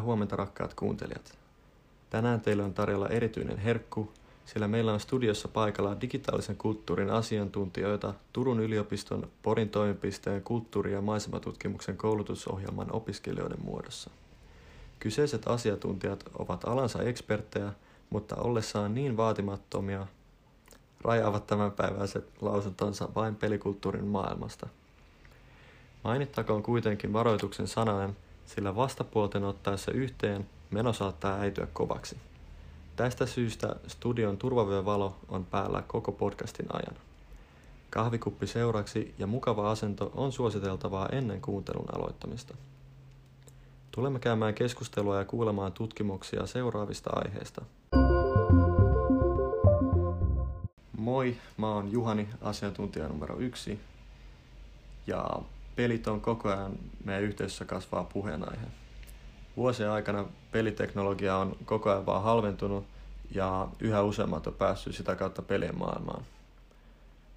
Huomenta rakkaat kuuntelijat. Tänään teille on tarjolla erityinen herkku, sillä meillä on studiossa paikalla digitaalisen kulttuurin asiantuntijoita Turun yliopiston Porin toimipisteen kulttuuri- ja maisematutkimuksen koulutusohjelman opiskelijoiden muodossa. Kyseiset asiantuntijat ovat alansa eksperttejä, mutta ollessaan niin vaatimattomia, rajaavat tämänpäiväiset lausuntonsa vain pelikulttuurin maailmasta. Mainittakoon kuitenkin varoituksen sananen, sillä vastapuolten ottaessa yhteen meno saattaa äityä kovaksi. Tästä syystä studion turvavyövalo on päällä koko podcastin ajan. Kahvikuppi seuraksi ja mukava asento on suositeltavaa ennen kuuntelun aloittamista. Tulemme käymään keskustelua ja kuulemaan tutkimuksia seuraavista aiheista. Moi, mä oon Juhani, asiantuntija numero yksi. Ja pelit on koko ajan meidän yhteisössä kasvaa puheenaihe. Vuosien aikana peliteknologia on koko ajan vaan halventunut ja yhä useammat on päässyt sitä kautta pelien maailmaan.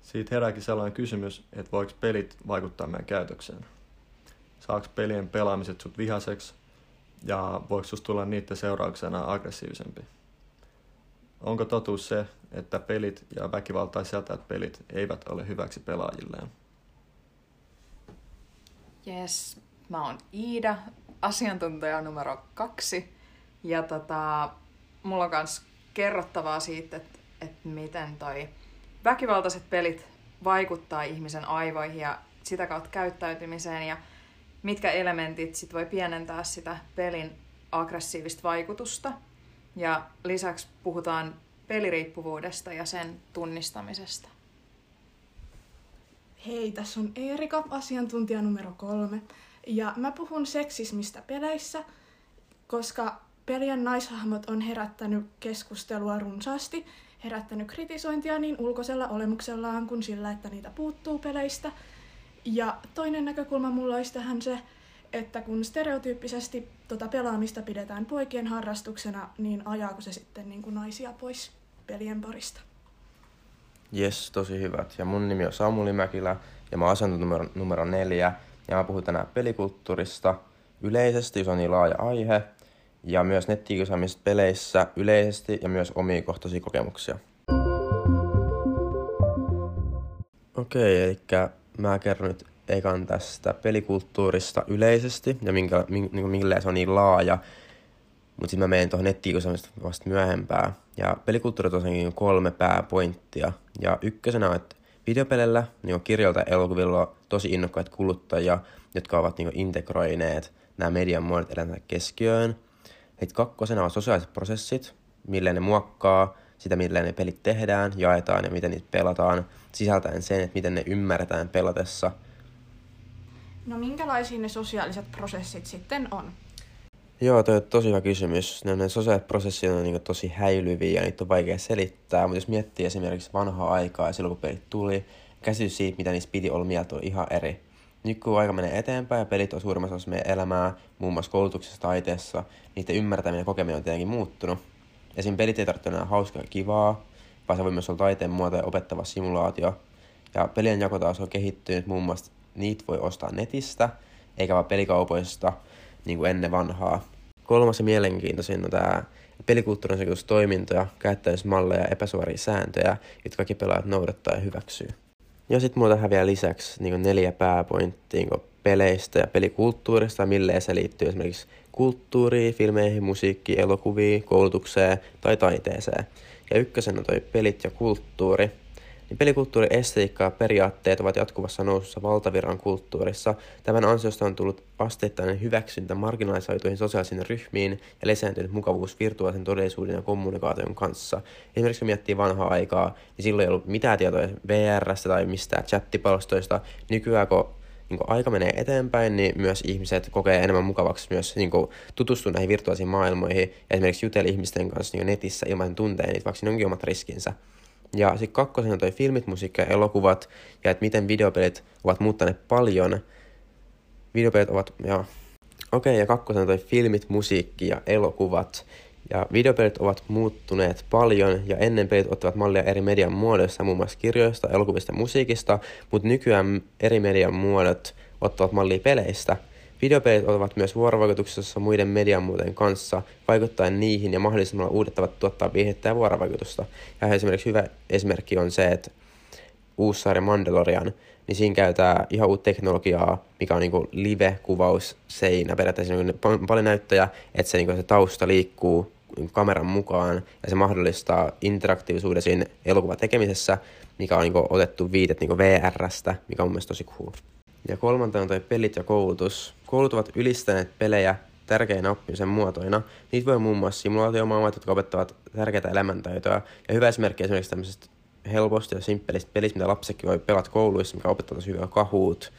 Siitä herääkin sellainen kysymys, että voiko pelit vaikuttaa meidän käytökseen. Saako pelien pelaamiset sut vihaseksi ja voiko susta tulla niiden seurauksena aggressiivisempi? Onko totuus se, että pelit ja väkivaltaiset pelit eivät ole hyväksi pelaajilleen? Jes, mä oon Iida, asiantuntija numero kaksi. Ja tota, mulla on myös kerrottavaa siitä, että, että miten toi väkivaltaiset pelit vaikuttaa ihmisen aivoihin ja sitä kautta käyttäytymiseen ja mitkä elementit sit voi pienentää sitä pelin aggressiivista vaikutusta. Ja lisäksi puhutaan peliriippuvuudesta ja sen tunnistamisesta. Hei, tässä on Eerika, asiantuntija numero kolme. Ja mä puhun seksismistä peleissä, koska pelien naishahmot on herättänyt keskustelua runsaasti, herättänyt kritisointia niin ulkoisella olemuksellaan kuin sillä, että niitä puuttuu peleistä. Ja toinen näkökulma mulla olisi tähän se, että kun stereotyyppisesti tota pelaamista pidetään poikien harrastuksena, niin ajaako se sitten niin kuin naisia pois pelien parista? Jes, tosi hyvät. Ja mun nimi on Samuli Mäkilä ja mä oon numero, numero neljä. Ja mä puhun tänään pelikulttuurista yleisesti, se on niin laaja aihe. Ja myös nettikiusaamista peleissä yleisesti ja myös omia kohtaisia kokemuksia. Okei, eli mä kerron nyt ekan tästä pelikulttuurista yleisesti ja minkä, minkä, millä se on niin laaja. Mutta sitten mä menen tuohon nettikiusaamista vasta myöhempää. Ja pelikulttuuri on tosiaankin kolme pääpointtia. Ja ykkösenä on, että videopelillä, niin on kirjoilta elokuvilla tosi innokkaita kuluttajia, jotka ovat niin integroineet nämä median muodot elämänsä keskiöön. Sitten kakkosena on sosiaaliset prosessit, millä ne muokkaa sitä, millä ne pelit tehdään, jaetaan ja miten niitä pelataan, sisältäen sen, että miten ne ymmärretään pelatessa. No minkälaisia ne sosiaaliset prosessit sitten on? Joo, toi on tosi hyvä kysymys. Ne, ne sosiaaliset prosessit on niin tosi häilyviä ja niitä on vaikea selittää, mutta jos miettii esimerkiksi vanhaa aikaa ja silloin kun pelit tuli, käsitys siitä, mitä niistä piti olla mieltä, on ihan eri. Nyt kun aika menee eteenpäin ja pelit on suurimmassa osassa meidän elämää, muun muassa koulutuksessa, taiteessa, niiden ymmärtäminen ja kokeminen on tietenkin muuttunut. Esim. pelit ei tarvitse enää hauskaa ja kivaa, vaan se voi myös olla taiteen muoto ja opettava simulaatio. Ja pelien jako taas on kehittynyt muun muassa, niitä voi ostaa netistä, eikä vaan pelikaupoista, niin kuin ennen vanhaa. Kolmas ja mielenkiintoisin on tämä pelikulttuurin toimintoja, käyttäytymismalleja ja epäsuoria sääntöjä, jotka kaikki pelaajat noudattaa ja hyväksyy. Ja sitten mulla tähän vielä lisäksi niin neljä pääpointtia niin peleistä ja pelikulttuurista, milleen se liittyy esimerkiksi kulttuuriin, filmeihin, musiikkiin, elokuviin, koulutukseen tai taiteeseen. Ja ykkösenä toi pelit ja kulttuuri – niin pelikulttuuri, estetiikka ja periaatteet ovat jatkuvassa nousussa valtaviran kulttuurissa. Tämän ansiosta on tullut asteittainen hyväksyntä marginalisoituihin sosiaalisiin ryhmiin ja lisääntynyt mukavuus virtuaalisen todellisuuden ja kommunikaation kanssa. Esimerkiksi kun miettii vanhaa aikaa, niin silloin ei ollut mitään tietoa VRstä tai mistään chattipalstoista. Nykyään kun niin kun aika menee eteenpäin, niin myös ihmiset kokee enemmän mukavaksi myös niin tutustua näihin virtuaalisiin maailmoihin ja esimerkiksi jutella ihmisten kanssa niin netissä ilman tunteen, vaikka siinä onkin omat riskinsä. Ja sitten kakkosena toi filmit, musiikki ja elokuvat, ja että miten videopelit ovat muuttaneet paljon. Videopelit ovat, ja okei, okay, ja kakkosena toi filmit, musiikki ja elokuvat. Ja videopelit ovat muuttuneet paljon, ja ennen pelit ottavat mallia eri median muodoissa, muun muassa kirjoista, elokuvista ja musiikista, mutta nykyään eri median muodot ottavat mallia peleistä. Videopelit ovat myös vuorovaikutuksessa muiden median muuten kanssa, vaikuttaen niihin ja mahdollisimman uudet tavat tuottaa viihdettä ja vuorovaikutusta. Ja esimerkiksi hyvä esimerkki on se, että uusi sarja Mandalorian, niin siinä käytetään ihan uutta teknologiaa, mikä on niinku live-kuvausseinä, periaatteessa niinku paljon näyttöjä, että se, niinku se tausta liikkuu kameran mukaan ja se mahdollistaa interaktiivisuuden siinä elokuvan tekemisessä, mikä on niinku otettu viitet niinku VRstä, mikä on mun mielestä tosi cool. Ja kolmantena on toi pelit ja koulutus. Koulut ovat ylistäneet pelejä tärkeinä oppimisen muotoina. Niitä voi muun muassa simulaatiomaailmat, jotka opettavat tärkeitä elämäntaitoja. Ja hyvä esimerkki esimerkiksi tämmöisestä helposti ja simppelistä pelistä, mitä lapsetkin voi pelata kouluissa, mikä opettaa tosi hyvää kahuut.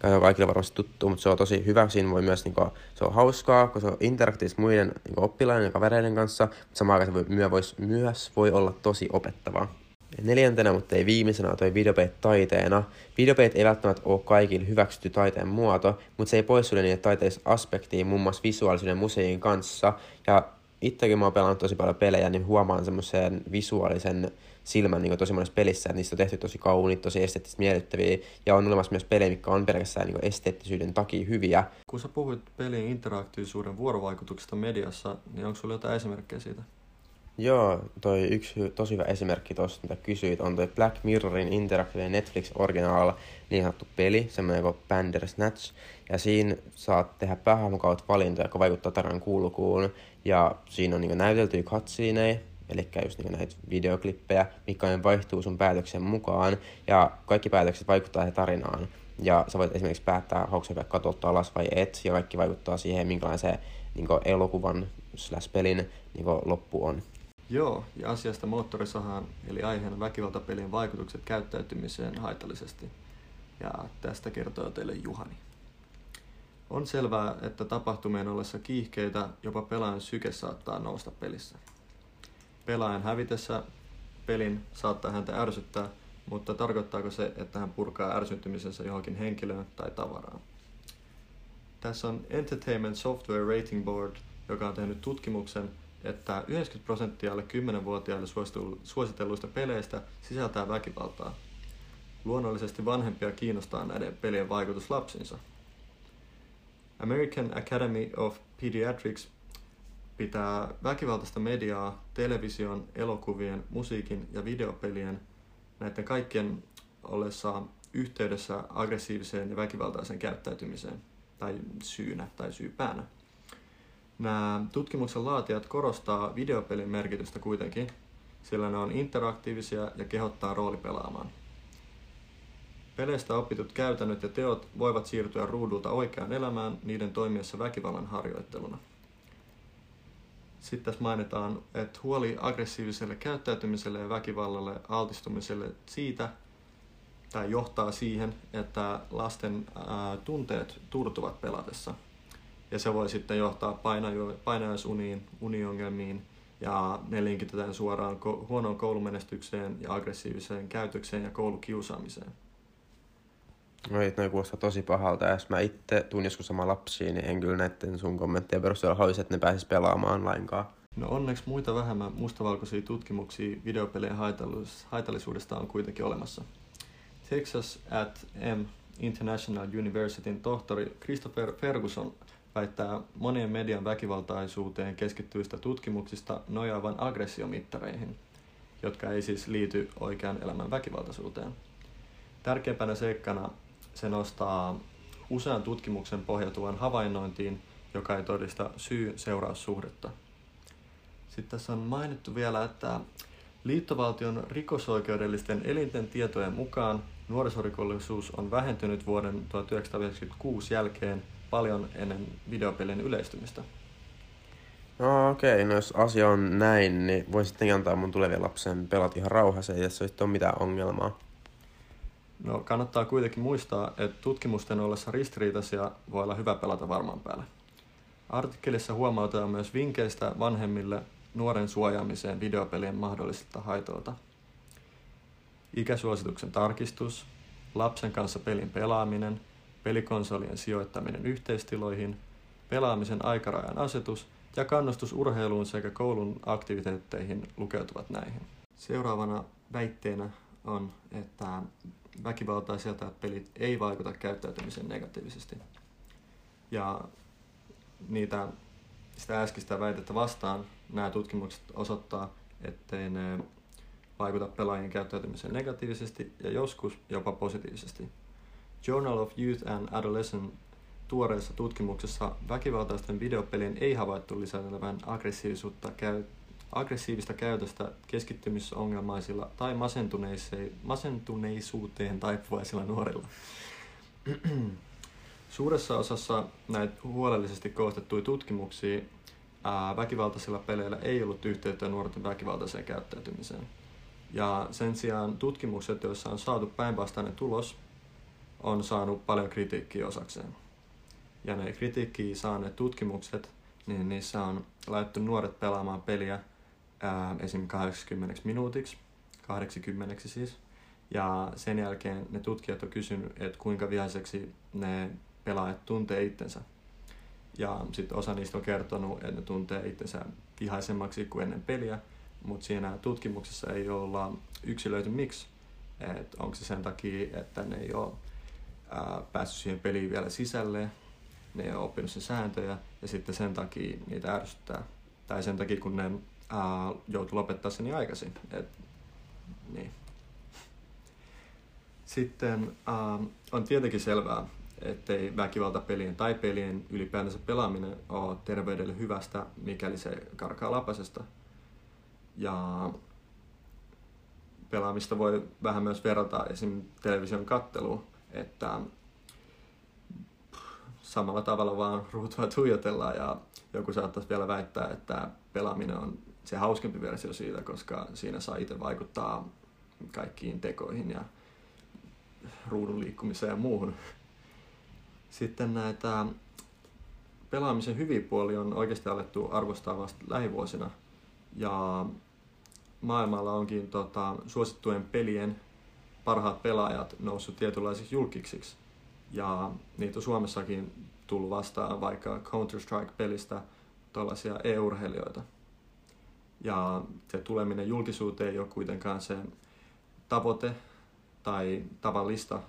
Se on kaikille varmasti tuttu, mutta se on tosi hyvä. Siinä voi myös, niin kuin, se on hauskaa, kun se on interaktiivista muiden niin oppilaiden ja kavereiden kanssa, mutta samaan aikaan se voi, myös, myös voi olla tosi opettavaa. Neljäntenä, mutta ei viimeisenä, on toi videopeit taiteena. Videopeit ei välttämättä ole kaikille hyväksytty taiteen muoto, mutta se ei poissulje niitä taiteellisia aspektia muun muassa visuaalisuuden musein kanssa. Ja itsekin mä oon pelannut tosi paljon pelejä, niin huomaan semmoisen visuaalisen silmän niin tosi monessa pelissä, että niistä on tehty tosi kauniit, tosi esteettisesti miellyttäviä, ja on olemassa myös pelejä, mitkä on pelkästään niin esteettisyyden takia hyviä. Kun sä puhuit pelin interaktiivisuuden vuorovaikutuksesta mediassa, niin onko sulla jotain esimerkkejä siitä? Joo, toi yksi tosi hyvä esimerkki tuosta, mitä kysyit, on toi Black Mirrorin interaktiivinen Netflix Original niin sanottu peli, semmoinen kuin Bandersnatch. Ja siinä saat tehdä päähahmon kautta valintoja, jotka vaikuttaa tarinan kulkuun. Ja siinä on niin näyteltyjä cutsceneja, eli just niin näitä videoklippejä, mikä vaihtuu sun päätöksen mukaan. Ja kaikki päätökset vaikuttaa tarinaan. Ja sä voit esimerkiksi päättää, haluatko sä katsoa alas vai et, ja kaikki vaikuttaa siihen, minkälainen se niin elokuvan slash pelin niin loppu on. Joo, ja asiasta moottorisahan, eli aiheena väkivaltapelien vaikutukset käyttäytymiseen haitallisesti. Ja tästä kertoo teille Juhani. On selvää, että tapahtumien ollessa kiihkeitä jopa pelaajan syke saattaa nousta pelissä. Pelaajan hävitessä pelin saattaa häntä ärsyttää, mutta tarkoittaako se, että hän purkaa ärsyntymisensä johonkin henkilöön tai tavaraan? Tässä on Entertainment Software Rating Board, joka on tehnyt tutkimuksen, että 90 prosenttia alle 10-vuotiaille suositelluista peleistä sisältää väkivaltaa. Luonnollisesti vanhempia kiinnostaa näiden pelien vaikutus lapsinsa. American Academy of Pediatrics pitää väkivaltaista mediaa, television, elokuvien, musiikin ja videopelien näiden kaikkien ollessa yhteydessä aggressiiviseen ja väkivaltaiseen käyttäytymiseen tai syynä tai syypäänä. Nämä tutkimuksen laatijat korostaa videopelin merkitystä kuitenkin, sillä ne on interaktiivisia ja kehottaa roolipelaamaan. Peleistä opitut käytännöt ja teot voivat siirtyä ruudulta oikeaan elämään niiden toimiessa väkivallan harjoitteluna. Sitten tässä mainitaan, että huoli aggressiiviselle käyttäytymiselle ja väkivallalle altistumiselle siitä tai johtaa siihen, että lasten ää, tunteet turtuvat pelatessa – ja se voi sitten johtaa painajaisuniin, uniongelmiin ja ne linkitetään suoraan huonoon koulumenestykseen ja aggressiiviseen käytökseen ja koulukiusaamiseen. No ei, noin kuulostaa tosi pahalta. Jos mä itse tuun joskus sama lapsiin, niin en kyllä näiden sun kommentteja perusteella haluaisi, että ne pääsis pelaamaan lainkaan. No onneksi muita vähemmän mustavalkoisia tutkimuksia videopelien haitallisuudesta on kuitenkin olemassa. Texas at M International Universityn tohtori Christopher Ferguson väittää monien median väkivaltaisuuteen keskittyvistä tutkimuksista nojaavan aggressiomittareihin, jotka ei siis liity oikean elämän väkivaltaisuuteen. Tärkeimpänä seikkana se nostaa usean tutkimuksen pohjautuvan havainnointiin, joka ei todista syy-seuraussuhdetta. Sitten tässä on mainittu vielä, että liittovaltion rikosoikeudellisten elinten tietojen mukaan nuorisorikollisuus on vähentynyt vuoden 1996 jälkeen – paljon ennen videopelien yleistymistä. No okei, okay. no jos asia on näin, niin voin sitten antaa mun tulevien lapsen pelat ihan rauhassa, jos ei ole mitään ongelmaa. No kannattaa kuitenkin muistaa, että tutkimusten ollessa ristiriitaisia voi olla hyvä pelata varmaan päälle. Artikkelissa huomautetaan myös vinkkeistä vanhemmille nuoren suojaamiseen videopelien mahdollisilta haitoilta. Ikäsuosituksen tarkistus, lapsen kanssa pelin pelaaminen – pelikonsolien sijoittaminen yhteistiloihin, pelaamisen aikarajan asetus ja kannustus urheiluun sekä koulun aktiviteetteihin lukeutuvat näihin. Seuraavana väitteenä on, että väkivaltaisilta pelit ei vaikuta käyttäytymiseen negatiivisesti. Ja niitä, sitä äskeistä väitettä vastaan nämä tutkimukset osoittaa, ettei ne vaikuta pelaajien käyttäytymiseen negatiivisesti ja joskus jopa positiivisesti. Journal of Youth and Adolescent tuoreessa tutkimuksessa väkivaltaisten videopelien ei havaittu lisääntyvän aggressiivisuutta käy, aggressiivista käytöstä keskittymisongelmaisilla tai masentuneisuuteen taipuvaisilla nuorilla. Suuressa osassa näitä huolellisesti koostettuja tutkimuksia ää, väkivaltaisilla peleillä ei ollut yhteyttä nuorten väkivaltaiseen käyttäytymiseen. Ja sen sijaan tutkimukset, joissa on saatu päinvastainen tulos, on saanut paljon kritiikkiä osakseen. Ja ne kritiikkiä saaneet tutkimukset, niin niissä on laitettu nuoret pelaamaan peliä ää, esim. 80 minuutiksi, 80 siis. Ja sen jälkeen ne tutkijat on kysynyt, että kuinka vihaiseksi ne pelaajat tuntee itsensä. Ja sitten osa niistä on kertonut, että ne tuntee itsensä vihaisemmaksi kuin ennen peliä, mutta siinä tutkimuksessa ei olla yksilöity miksi. Että onko se sen takia, että ne ei ole ää, päässyt siihen peliin vielä sisälle, ne ei ole oppinut sen sääntöjä ja sitten sen takia niitä ärsyttää. Tai sen takia, kun ne ää, joutuu lopettaa sen niin aikaisin. Et, niin. Sitten ää, on tietenkin selvää, ettei väkivaltapelien tai pelien ylipäätänsä pelaaminen ole terveydelle hyvästä, mikäli se karkaa lapasesta. Ja pelaamista voi vähän myös verrata esim. television katteluun, että samalla tavalla vaan ruutua tuijotellaan ja joku saattaisi vielä väittää, että pelaaminen on se hauskempi versio siitä, koska siinä saa itse vaikuttaa kaikkiin tekoihin ja ruudun liikkumiseen ja muuhun. Sitten näitä pelaamisen hyviä puolia on oikeasti alettu arvostaa vasta lähivuosina. Ja maailmalla onkin tota, suosittujen pelien parhaat pelaajat noussut tietynlaisiksi julkiksiksi. Ja niitä on Suomessakin tullut vastaan vaikka Counter-Strike-pelistä tuollaisia e-urheilijoita. Ja se tuleminen julkisuuteen ei ole kuitenkaan se tavoite tai tavallista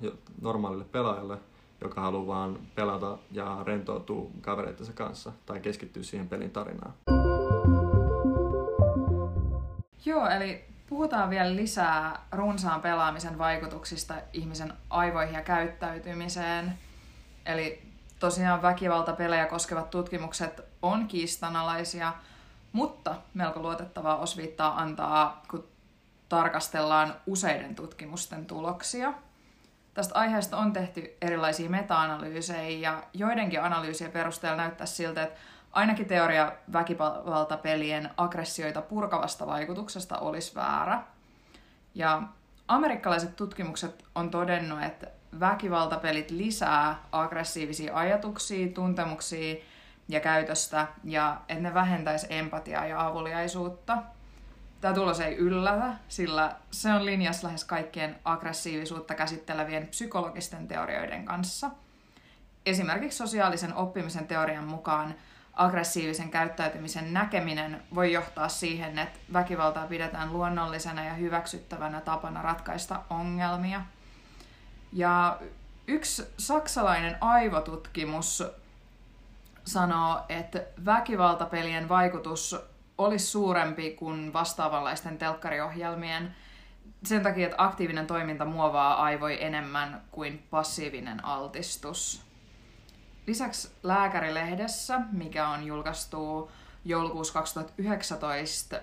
normaalille pelaajalle, joka haluaa vaan pelata ja rentoutua kavereittensa kanssa tai keskittyä siihen pelin tarinaan. Joo, eli puhutaan vielä lisää runsaan pelaamisen vaikutuksista ihmisen aivoihin ja käyttäytymiseen. Eli tosiaan väkivaltapelejä koskevat tutkimukset on kiistanalaisia, mutta melko luotettavaa osviittaa antaa, kun tarkastellaan useiden tutkimusten tuloksia. Tästä aiheesta on tehty erilaisia meta-analyysejä ja joidenkin analyysien perusteella näyttää siltä, että ainakin teoria väkivaltapelien aggressioita purkavasta vaikutuksesta olisi väärä. Ja amerikkalaiset tutkimukset on todennut, että väkivaltapelit lisää aggressiivisia ajatuksia, tuntemuksia ja käytöstä, ja että ne vähentäisi empatiaa ja avuliaisuutta. Tämä tulos ei yllätä, sillä se on linjassa lähes kaikkien aggressiivisuutta käsittelevien psykologisten teorioiden kanssa. Esimerkiksi sosiaalisen oppimisen teorian mukaan aggressiivisen käyttäytymisen näkeminen voi johtaa siihen, että väkivaltaa pidetään luonnollisena ja hyväksyttävänä tapana ratkaista ongelmia. Ja yksi saksalainen aivotutkimus sanoo, että väkivaltapelien vaikutus olisi suurempi kuin vastaavanlaisten telkkariohjelmien sen takia, että aktiivinen toiminta muovaa aivoi enemmän kuin passiivinen altistus. Lisäksi Lääkärilehdessä, mikä on julkaistu joulukuussa 2019,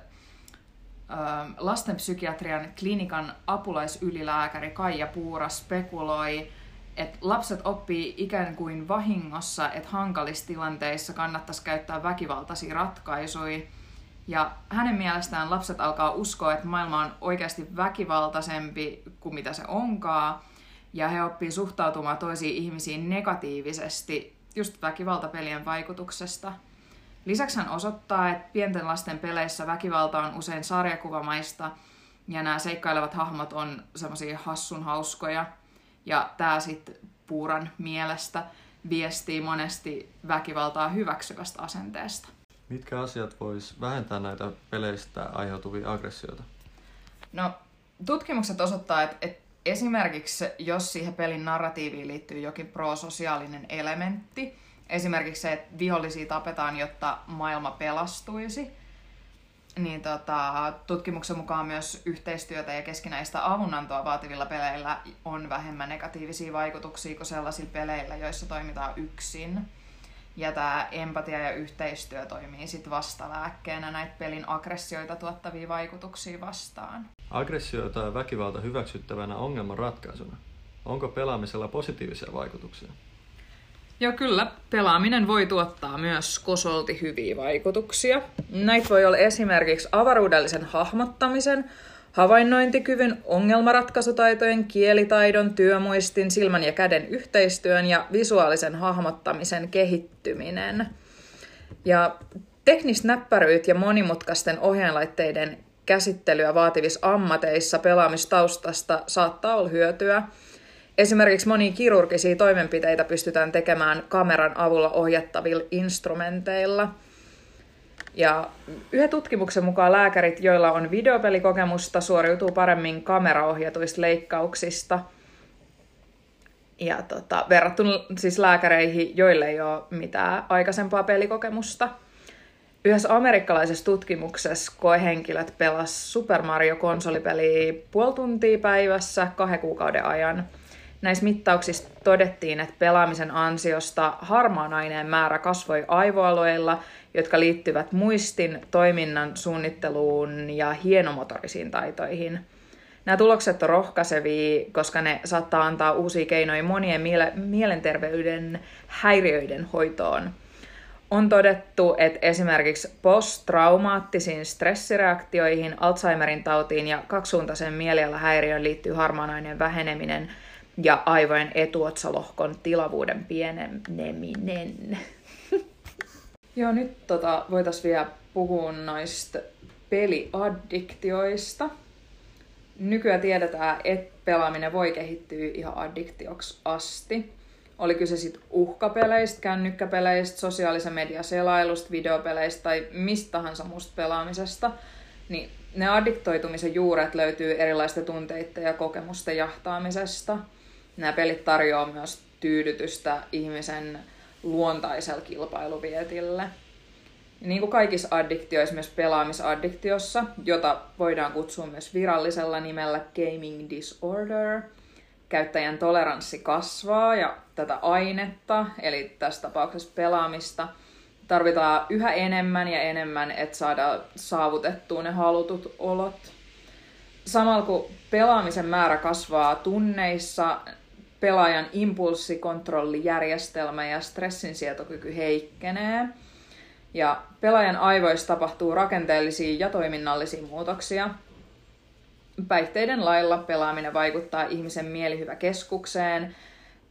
lastenpsykiatrian klinikan apulaisylilääkäri Kaija Puura spekuloi, että lapset oppii ikään kuin vahingossa, että hankalissa tilanteissa kannattaisi käyttää väkivaltaisia ratkaisuja. Ja hänen mielestään lapset alkaa uskoa, että maailma on oikeasti väkivaltaisempi kuin mitä se onkaan. Ja he oppii suhtautumaan toisiin ihmisiin negatiivisesti just väkivaltapelien vaikutuksesta. Lisäksi hän osoittaa, että pienten lasten peleissä väkivalta on usein sarjakuvamaista ja nämä seikkailevat hahmot on semmoisia hassun hauskoja. Ja tämä sitten Puuran mielestä viestii monesti väkivaltaa hyväksyvästä asenteesta. Mitkä asiat vois vähentää näitä peleistä aiheutuvia aggressioita? No, tutkimukset osoittaa, että, että esimerkiksi jos siihen pelin narratiiviin liittyy jokin prososiaalinen elementti, Esimerkiksi se, että vihollisia tapetaan, jotta maailma pelastuisi. Niin tota, tutkimuksen mukaan myös yhteistyötä ja keskinäistä avunantoa vaativilla peleillä on vähemmän negatiivisia vaikutuksia kuin sellaisilla peleillä, joissa toimitaan yksin. Ja tämä empatia ja yhteistyö toimii sitten vastalääkkeenä näitä pelin aggressioita tuottavia vaikutuksia vastaan. Aggressioita ja väkivalta hyväksyttävänä ongelman ratkaisuna. Onko pelaamisella positiivisia vaikutuksia? Joo, kyllä. Pelaaminen voi tuottaa myös kosolti hyviä vaikutuksia. Näitä voi olla esimerkiksi avaruudellisen hahmottamisen, havainnointikyvyn, ongelmanratkaisutaitojen, kielitaidon, työmuistin, silmän ja käden yhteistyön ja visuaalisen hahmottamisen kehittyminen. Ja teknisnäppäryyt ja monimutkaisten ohjainlaitteiden käsittelyä vaativissa ammateissa pelaamistaustasta saattaa olla hyötyä. Esimerkiksi monia kirurgisia toimenpiteitä pystytään tekemään kameran avulla ohjattavilla instrumenteilla – ja yhden tutkimuksen mukaan lääkärit, joilla on videopelikokemusta, suoriutuu paremmin kameraohjatuista leikkauksista. Ja tota, verrattuna siis lääkäreihin, joille ei ole mitään aikaisempaa pelikokemusta. Yhdessä amerikkalaisessa tutkimuksessa koehenkilöt pelas Super Mario-konsolipeliä puoli tuntia päivässä kahden kuukauden ajan – Näissä mittauksissa todettiin, että pelaamisen ansiosta harmaan aineen määrä kasvoi aivoalueilla, jotka liittyvät muistin, toiminnan suunnitteluun ja hienomotorisiin taitoihin. Nämä tulokset on rohkaisevia, koska ne saattaa antaa uusia keinoja monien miele- mielenterveyden häiriöiden hoitoon. On todettu, että esimerkiksi posttraumaattisiin stressireaktioihin, Alzheimerin tautiin ja kaksisuuntaisen mielialahäiriöön liittyy harmaan aineen väheneminen – ja aivojen etuotsalohkon tilavuuden pieneneminen. Joo, nyt tota, voitaisiin vielä puhua noista peliaddiktioista. Nykyään tiedetään, että pelaaminen voi kehittyä ihan addiktioksi asti. Oli kyse sitten uhkapeleistä, kännykkäpeleistä, sosiaalisen median selailusta, videopeleistä tai mistä tahansa muusta pelaamisesta, niin ne addiktoitumisen juuret löytyy erilaista tunteiden ja kokemusten jahtaamisesta – nämä pelit tarjoaa myös tyydytystä ihmisen luontaisella kilpailuvietille. Ja niin kuin kaikissa addiktioissa, myös pelaamisaddiktiossa, jota voidaan kutsua myös virallisella nimellä gaming disorder, käyttäjän toleranssi kasvaa ja tätä ainetta, eli tässä tapauksessa pelaamista, tarvitaan yhä enemmän ja enemmän, että saada saavutettua ne halutut olot. Samalla kun pelaamisen määrä kasvaa tunneissa, pelaajan impulssikontrollijärjestelmä ja stressinsietokyky heikkenee. Ja pelaajan aivoissa tapahtuu rakenteellisia ja toiminnallisia muutoksia. Päihteiden lailla pelaaminen vaikuttaa ihmisen mielihyväkeskukseen.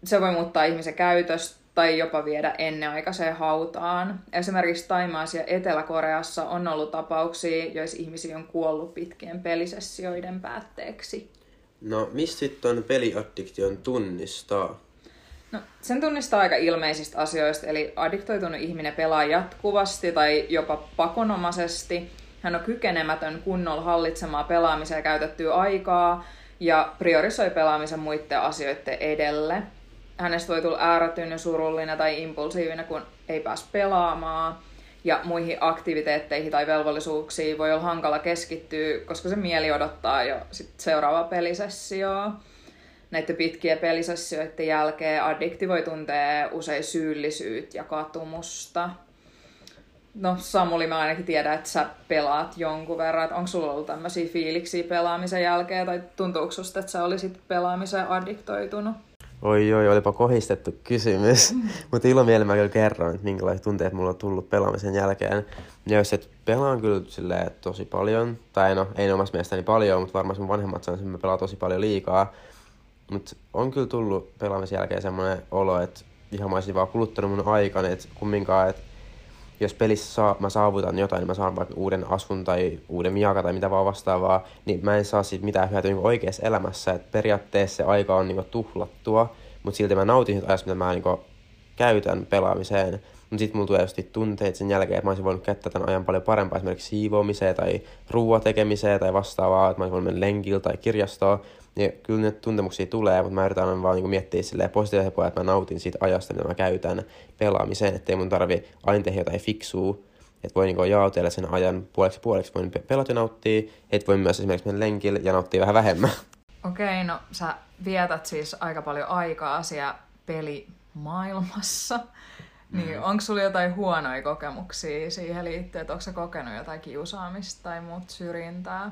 Se voi muuttaa ihmisen käytöstä tai jopa viedä ennenaikaiseen hautaan. Esimerkiksi Taimaassa ja Etelä-Koreassa on ollut tapauksia, joissa ihmisiä on kuollut pitkien pelisessioiden päätteeksi. No, mistä sitten peliaddiktion tunnistaa? No, sen tunnistaa aika ilmeisistä asioista, eli addiktoitunut ihminen pelaa jatkuvasti tai jopa pakonomaisesti. Hän on kykenemätön kunnolla hallitsemaan pelaamiseen käytettyä aikaa ja priorisoi pelaamisen muiden asioiden edelle. Hänestä voi tulla äärättynyt, surullinen tai impulsiivinen, kun ei pääs pelaamaan ja muihin aktiviteetteihin tai velvollisuuksiin voi olla hankala keskittyä, koska se mieli odottaa jo sit seuraavaa pelisessioa. Näiden pitkien pelisessioiden jälkeen addikti voi tuntea usein syyllisyyttä ja katumusta. No Samuli, mä ainakin tiedän, että sä pelaat jonkun verran. Onko sulla ollut tämmöisiä fiiliksiä pelaamisen jälkeen tai tuntuuko susta, että sä olisit pelaamiseen addiktoitunut? Oi oi, olipa kohistettu kysymys. Mutta ilomielellä mä kyllä kerron, että minkälaiset tunteet mulla on tullut pelaamisen jälkeen. Ja jos et pelaan kyllä silleen, tosi paljon, tai no ei omassa mielestäni paljon, mutta varmaan mun vanhemmat sanoo, että mä pelaan tosi paljon liikaa. Mutta on kyllä tullut pelaamisen jälkeen semmoinen olo, että ihan mä olisin vaan kuluttanut mun aikani, että kumminkaan, että jos pelissä saa, mä saavutan jotain, niin mä saan vaikka uuden asun tai uuden miaka tai mitä vaan vastaavaa, niin mä en saa siitä mitään hyötyä niin oikeassa elämässä. Et periaatteessa se aika on niin tuhlattua, mutta silti mä nautin siitä ajasta, mitä mä niin käytän pelaamiseen. Mutta sitten mulla tulee just tunteet sen jälkeen, että mä olisin voinut käyttää tämän ajan paljon parempaa esimerkiksi siivoamiseen tai ruoan tekemiseen tai vastaavaa, että mä olisin voinut mennä lenkillä tai kirjastoon. Niin kyllä ne tuntemuksia tulee, mutta mä yritän aina vaan niin miettiä silleen positiivisen puolella, että mä nautin siitä ajasta, mitä mä käytän pelaamiseen, ettei mun tarvi aina tehdä jotain fiksua, että voi niin jaotella sen ajan puoleksi puoleksi, voin pelata ja nauttia, että voi myös esimerkiksi mennä lenkille ja nauttia vähän vähemmän. Okei, no sä vietät siis aika paljon aikaa siellä pelimaailmassa. Niin, mm. onko sulla jotain huonoja kokemuksia siihen liittyen, että onko sä kokenut jotain kiusaamista tai muut syrjintää?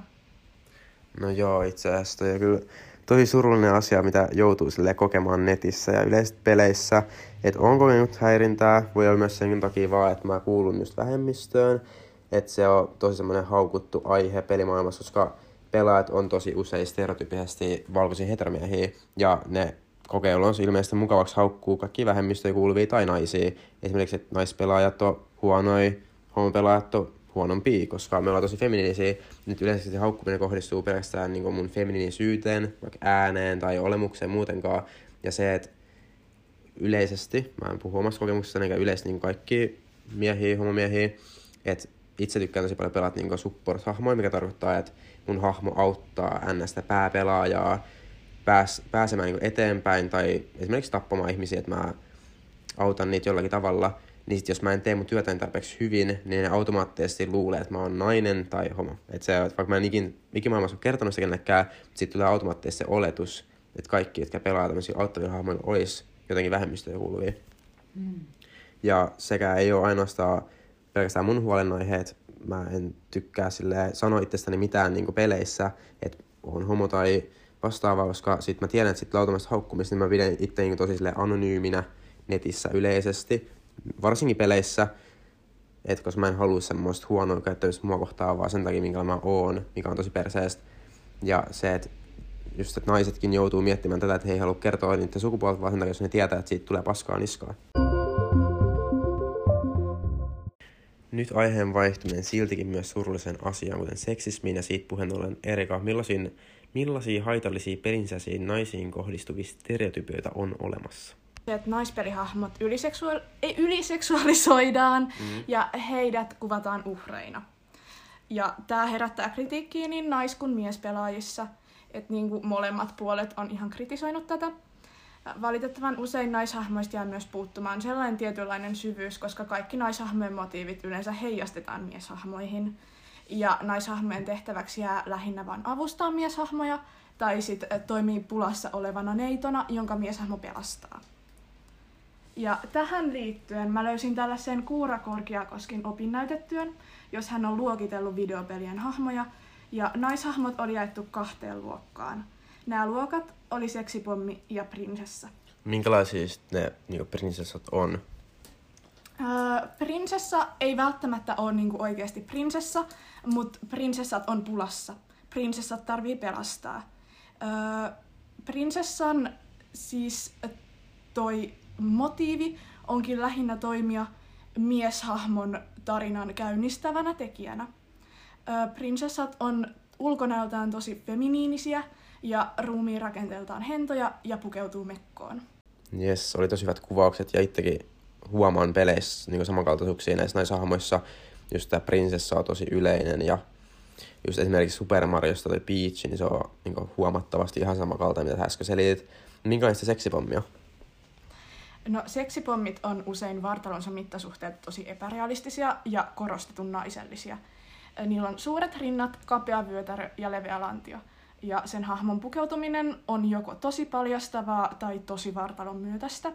No joo, itse asiassa toi on kyllä tosi surullinen asia, mitä joutuu sille kokemaan netissä ja yleisesti peleissä. Että on kokenut häirintää, voi olla myös sen takia vaan, että mä kuulun just vähemmistöön. Että se on tosi semmoinen haukuttu aihe pelimaailmassa, koska pelaajat on tosi usein stereotypisesti valkoisia heteromiehiä ja ne kokeilu on ilmeisesti mukavaksi haukkuu kaikki vähemmistöjä kuuluvia tai naisia. Esimerkiksi, että naispelaajat on huonoja, homopelaajat on huonompia, koska me ollaan tosi feminiinisiä. Nyt yleisesti haukkuminen kohdistuu pelkästään niin mun feminiinisyyteen, vaikka ääneen tai olemukseen muutenkaan. Ja se, että yleisesti, mä en puhu omasta kokemuksesta, eikä yleisesti niin kaikki miehiä, homomiehiä, että itse tykkään tosi paljon pelata niin support-hahmoja, mikä tarkoittaa, että mun hahmo auttaa NStä pääpelaajaa pääs, pääsemään niin eteenpäin tai esimerkiksi tappamaan ihmisiä, että mä autan niitä jollakin tavalla, niin sit jos mä en tee mun työtäni tarpeeksi hyvin, niin ne automaattisesti luulee, että mä oon nainen tai homo. Että se, vaikka mä en ikin, ikimaailmassa ole kertonut sitä kenellekään, sitten tulee automaattisesti se oletus, että kaikki, jotka pelaa tämmöisiä auttavia hahmoja, olisi jotenkin vähemmistöjä kuuluvia. Mm. Ja sekä ei ole ainoastaan pelkästään mun huolenaiheet, mä en tykkää sille sanoa itsestäni mitään niin peleissä, että on homo tai vastaavaa, koska sit mä tiedän, että sit lautamasta haukkumista, niin mä pidän itse niin tosi anonyyminä netissä yleisesti, varsinkin peleissä, että koska mä en halua semmoista huonoa käyttämistä mua kohtaan, vaan sen takia, minkä mä oon, mikä on tosi perseestä. Ja se, että just, että naisetkin joutuu miettimään tätä, että he ei halua kertoa niiden sukupuolta, vaan sen takia, jos ne tietää, että siitä tulee paskaa niskaan. Nyt aiheen vaihtuminen siltikin myös surullisen asiaan, kuten seksismiin ja siitä puheen ollen Erika, millaisia, millaisia haitallisia perinsäisiin naisiin kohdistuvia stereotypioita on olemassa? Että naispelihahmot yliseksuaali- ei, yliseksuaalisoidaan mm. ja heidät kuvataan uhreina. Ja tämä herättää kritiikkiä niin nais- kuin miespelaajissa, että niinku molemmat puolet on ihan kritisoinut tätä. Valitettavan usein naishahmoista jää myös puuttumaan sellainen tietynlainen syvyys, koska kaikki naishahmojen motiivit yleensä heijastetaan mieshahmoihin. Ja naishahmojen tehtäväksi jää lähinnä vain avustaa mieshahmoja, tai sitten toimii pulassa olevana neitona, jonka mieshahmo pelastaa. Ja tähän liittyen mä löysin tällaisen Kuura Korkiakoskin opinnäytetyön, jos hän on luokitellut videopelien hahmoja, ja naishahmot oli jaettu kahteen luokkaan. Nämä luokat oli seksipommi ja prinsessa. Minkälaisia ne niin prinsessat on? Öö, prinsessa ei välttämättä ole niin oikeasti prinsessa, mutta prinsessat on pulassa. Prinsessat tarvii pelastaa. Öö, prinsessan siis toi motiivi onkin lähinnä toimia mieshahmon tarinan käynnistävänä tekijänä. prinsessat on ulkonäöltään tosi feminiinisiä ja ruumiin rakenteeltaan hentoja ja pukeutuu mekkoon. Jes, oli tosi hyvät kuvaukset ja itsekin huomaan peleissä niin samankaltaisuuksia näissä naishahmoissa. Just tämä prinsessa on tosi yleinen ja just esimerkiksi Super Mariosta toi Peach, niin se on niin huomattavasti ihan samankaltainen, mitä äsken selitit. Minkälaista seksipommia? No seksipommit on usein vartalonsa mittasuhteet tosi epärealistisia ja korostetun naisellisia. Niillä on suuret rinnat, kapea vyötärö ja leveä lantio. Ja sen hahmon pukeutuminen on joko tosi paljastavaa tai tosi vartalon myötästä.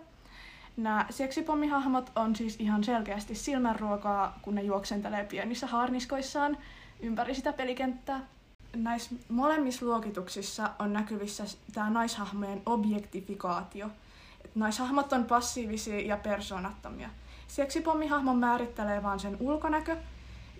Nämä seksipommihahmot on siis ihan selkeästi silmänruokaa, kun ne juoksentelee pienissä haarniskoissaan ympäri sitä pelikenttää. Näissä molemmissa luokituksissa on näkyvissä tämä naishahmojen objektifikaatio – Naishahmot on passiivisia ja persoonattomia. Seksipommihahmon määrittelee vain sen ulkonäkö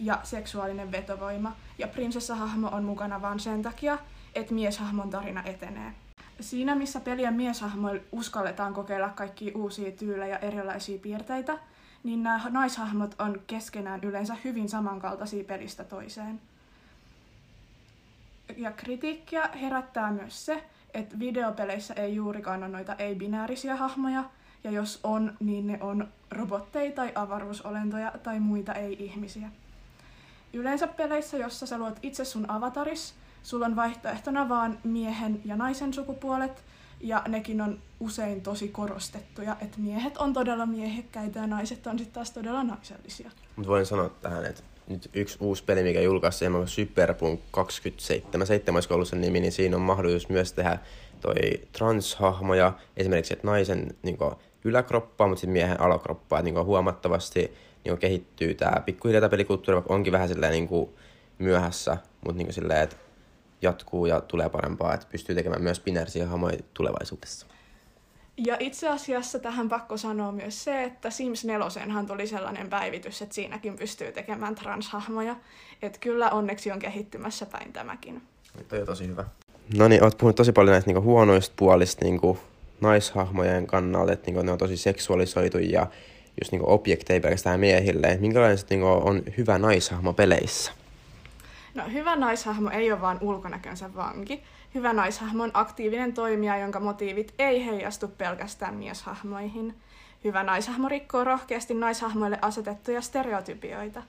ja seksuaalinen vetovoima, ja prinsessahahmo on mukana vain sen takia, että mieshahmon tarina etenee. Siinä, missä pelien mieshahmoilla uskalletaan kokeilla kaikki uusia tyylejä ja erilaisia piirteitä, niin nämä naishahmot on keskenään yleensä hyvin samankaltaisia pelistä toiseen. Ja kritiikkiä herättää myös se, että videopeleissä ei juurikaan ole noita ei-binäärisiä hahmoja, ja jos on, niin ne on robotteja tai avaruusolentoja tai muita ei-ihmisiä. Yleensä peleissä, jossa sä luot itse sun avataris, sulla on vaihtoehtona vaan miehen ja naisen sukupuolet, ja nekin on usein tosi korostettuja, että miehet on todella miehekkäitä ja naiset on sitten taas todella naisellisia. Mutta voin sanoa tähän, että nyt yksi uusi peli, mikä julkaisi, on Superpunk 27, 7 ollut sen nimi, niin siinä on mahdollisuus myös tehdä toi transhahmoja, esimerkiksi että naisen niin kuin, yläkroppaa, mutta sitten miehen alakroppaa, että niin huomattavasti niin kuin, kehittyy tämä pikkuhiljaa pelikulttuuri, vaikka onkin vähän silleen niin kuin, myöhässä, mutta niin kuin, silleen, että jatkuu ja tulee parempaa, että pystyy tekemään myös binäärisiä hahmoja tulevaisuudessa. Ja itse asiassa tähän pakko sanoa myös se, että Sims 4 tuli sellainen päivitys, että siinäkin pystyy tekemään transhahmoja. Että kyllä onneksi on kehittymässä päin tämäkin. Toi on tosi hyvä. No niin, oot puhunut tosi paljon näistä niinku huonoista puolista niinku naishahmojen kannalta, että niinku ne on tosi seksuaalisoitu ja just niinku objekteja pelkästään miehille. Minkälainen niinku on hyvä naishahmo peleissä? No hyvä naishahmo ei ole vain ulkonäkönsä vanki. Hyvä naishahmo on aktiivinen toimija, jonka motiivit ei heijastu pelkästään mieshahmoihin. Hyvä naishahmo rikkoo rohkeasti naishahmoille asetettuja stereotypioita.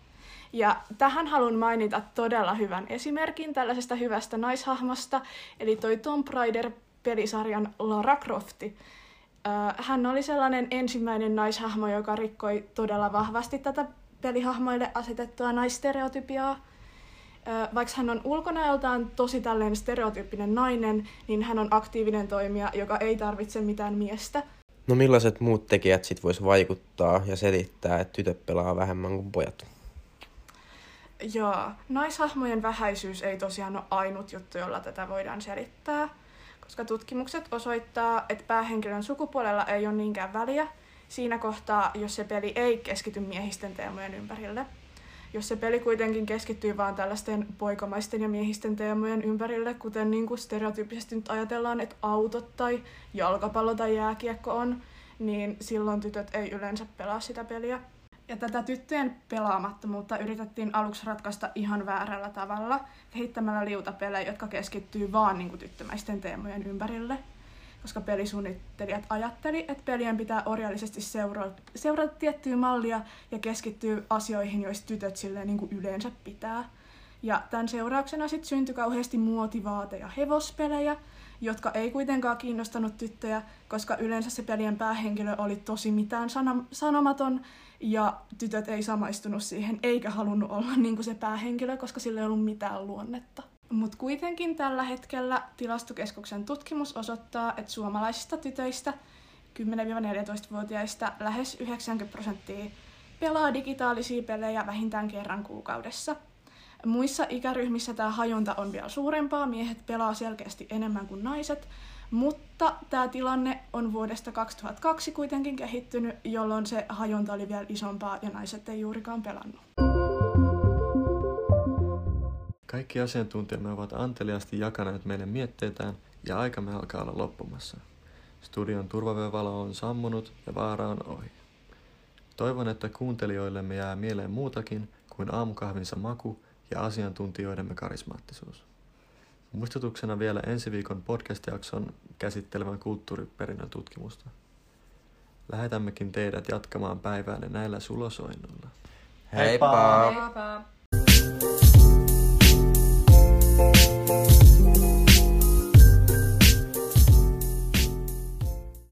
Ja tähän haluan mainita todella hyvän esimerkin tällaisesta hyvästä naishahmosta, eli toi Tomb Raider-pelisarjan Lara Crofti. Hän oli sellainen ensimmäinen naishahmo, joka rikkoi todella vahvasti tätä pelihahmoille asetettua naistereotypiaa vaikka hän on ulkonäöltään tosi tällainen stereotyyppinen nainen, niin hän on aktiivinen toimija, joka ei tarvitse mitään miestä. No millaiset muut tekijät sit vois vaikuttaa ja selittää, että tytöt pelaa vähemmän kuin pojat? Joo, naishahmojen vähäisyys ei tosiaan ole ainut juttu, jolla tätä voidaan selittää, koska tutkimukset osoittaa, että päähenkilön sukupuolella ei ole niinkään väliä siinä kohtaa, jos se peli ei keskity miehisten teemojen ympärille – jos se peli kuitenkin keskittyy vaan tällaisten poikamaisten ja miehisten teemojen ympärille, kuten niin kuin stereotyyppisesti nyt ajatellaan, että autot tai jalkapallo tai jääkiekko on, niin silloin tytöt ei yleensä pelaa sitä peliä. Ja tätä tyttöjen pelaamattomuutta yritettiin aluksi ratkaista ihan väärällä tavalla, kehittämällä liutapelejä, jotka keskittyy vaan niin kuin tyttömäisten teemojen ympärille koska pelisuunnittelijat ajatteli, että pelien pitää orjallisesti seurata, seurata tiettyä mallia ja keskittyä asioihin, joista tytöt silleen niin kuin yleensä pitää. Ja tämän seurauksena sitten syntyi kauheasti muotivaate- ja hevospelejä, jotka ei kuitenkaan kiinnostanut tyttöjä, koska yleensä se pelien päähenkilö oli tosi mitään sanomaton, ja tytöt ei samaistunut siihen, eikä halunnut olla niin kuin se päähenkilö, koska sillä ei ollut mitään luonnetta. Mutta kuitenkin tällä hetkellä tilastokeskuksen tutkimus osoittaa, että suomalaisista tytöistä 10-14-vuotiaista lähes 90 prosenttia pelaa digitaalisia pelejä vähintään kerran kuukaudessa. Muissa ikäryhmissä tämä hajunta on vielä suurempaa, miehet pelaa selkeästi enemmän kuin naiset, mutta tämä tilanne on vuodesta 2002 kuitenkin kehittynyt, jolloin se hajunta oli vielä isompaa ja naiset ei juurikaan pelannut. Kaikki asiantuntijamme ovat anteliaasti jakaneet meidän mietteitään ja aikamme alkaa olla loppumassa. Studion turvavyövalo on sammunut ja vaara on ohi. Toivon, että kuuntelijoillemme jää mieleen muutakin kuin aamukahvinsa maku ja asiantuntijoidemme karismaattisuus. Muistutuksena vielä ensi viikon podcast-jakson käsittelemään kulttuuriperinnön tutkimusta. Lähetämmekin teidät jatkamaan päiväänne näillä sulosoinnuilla. Heippa! Heippa! Thank you.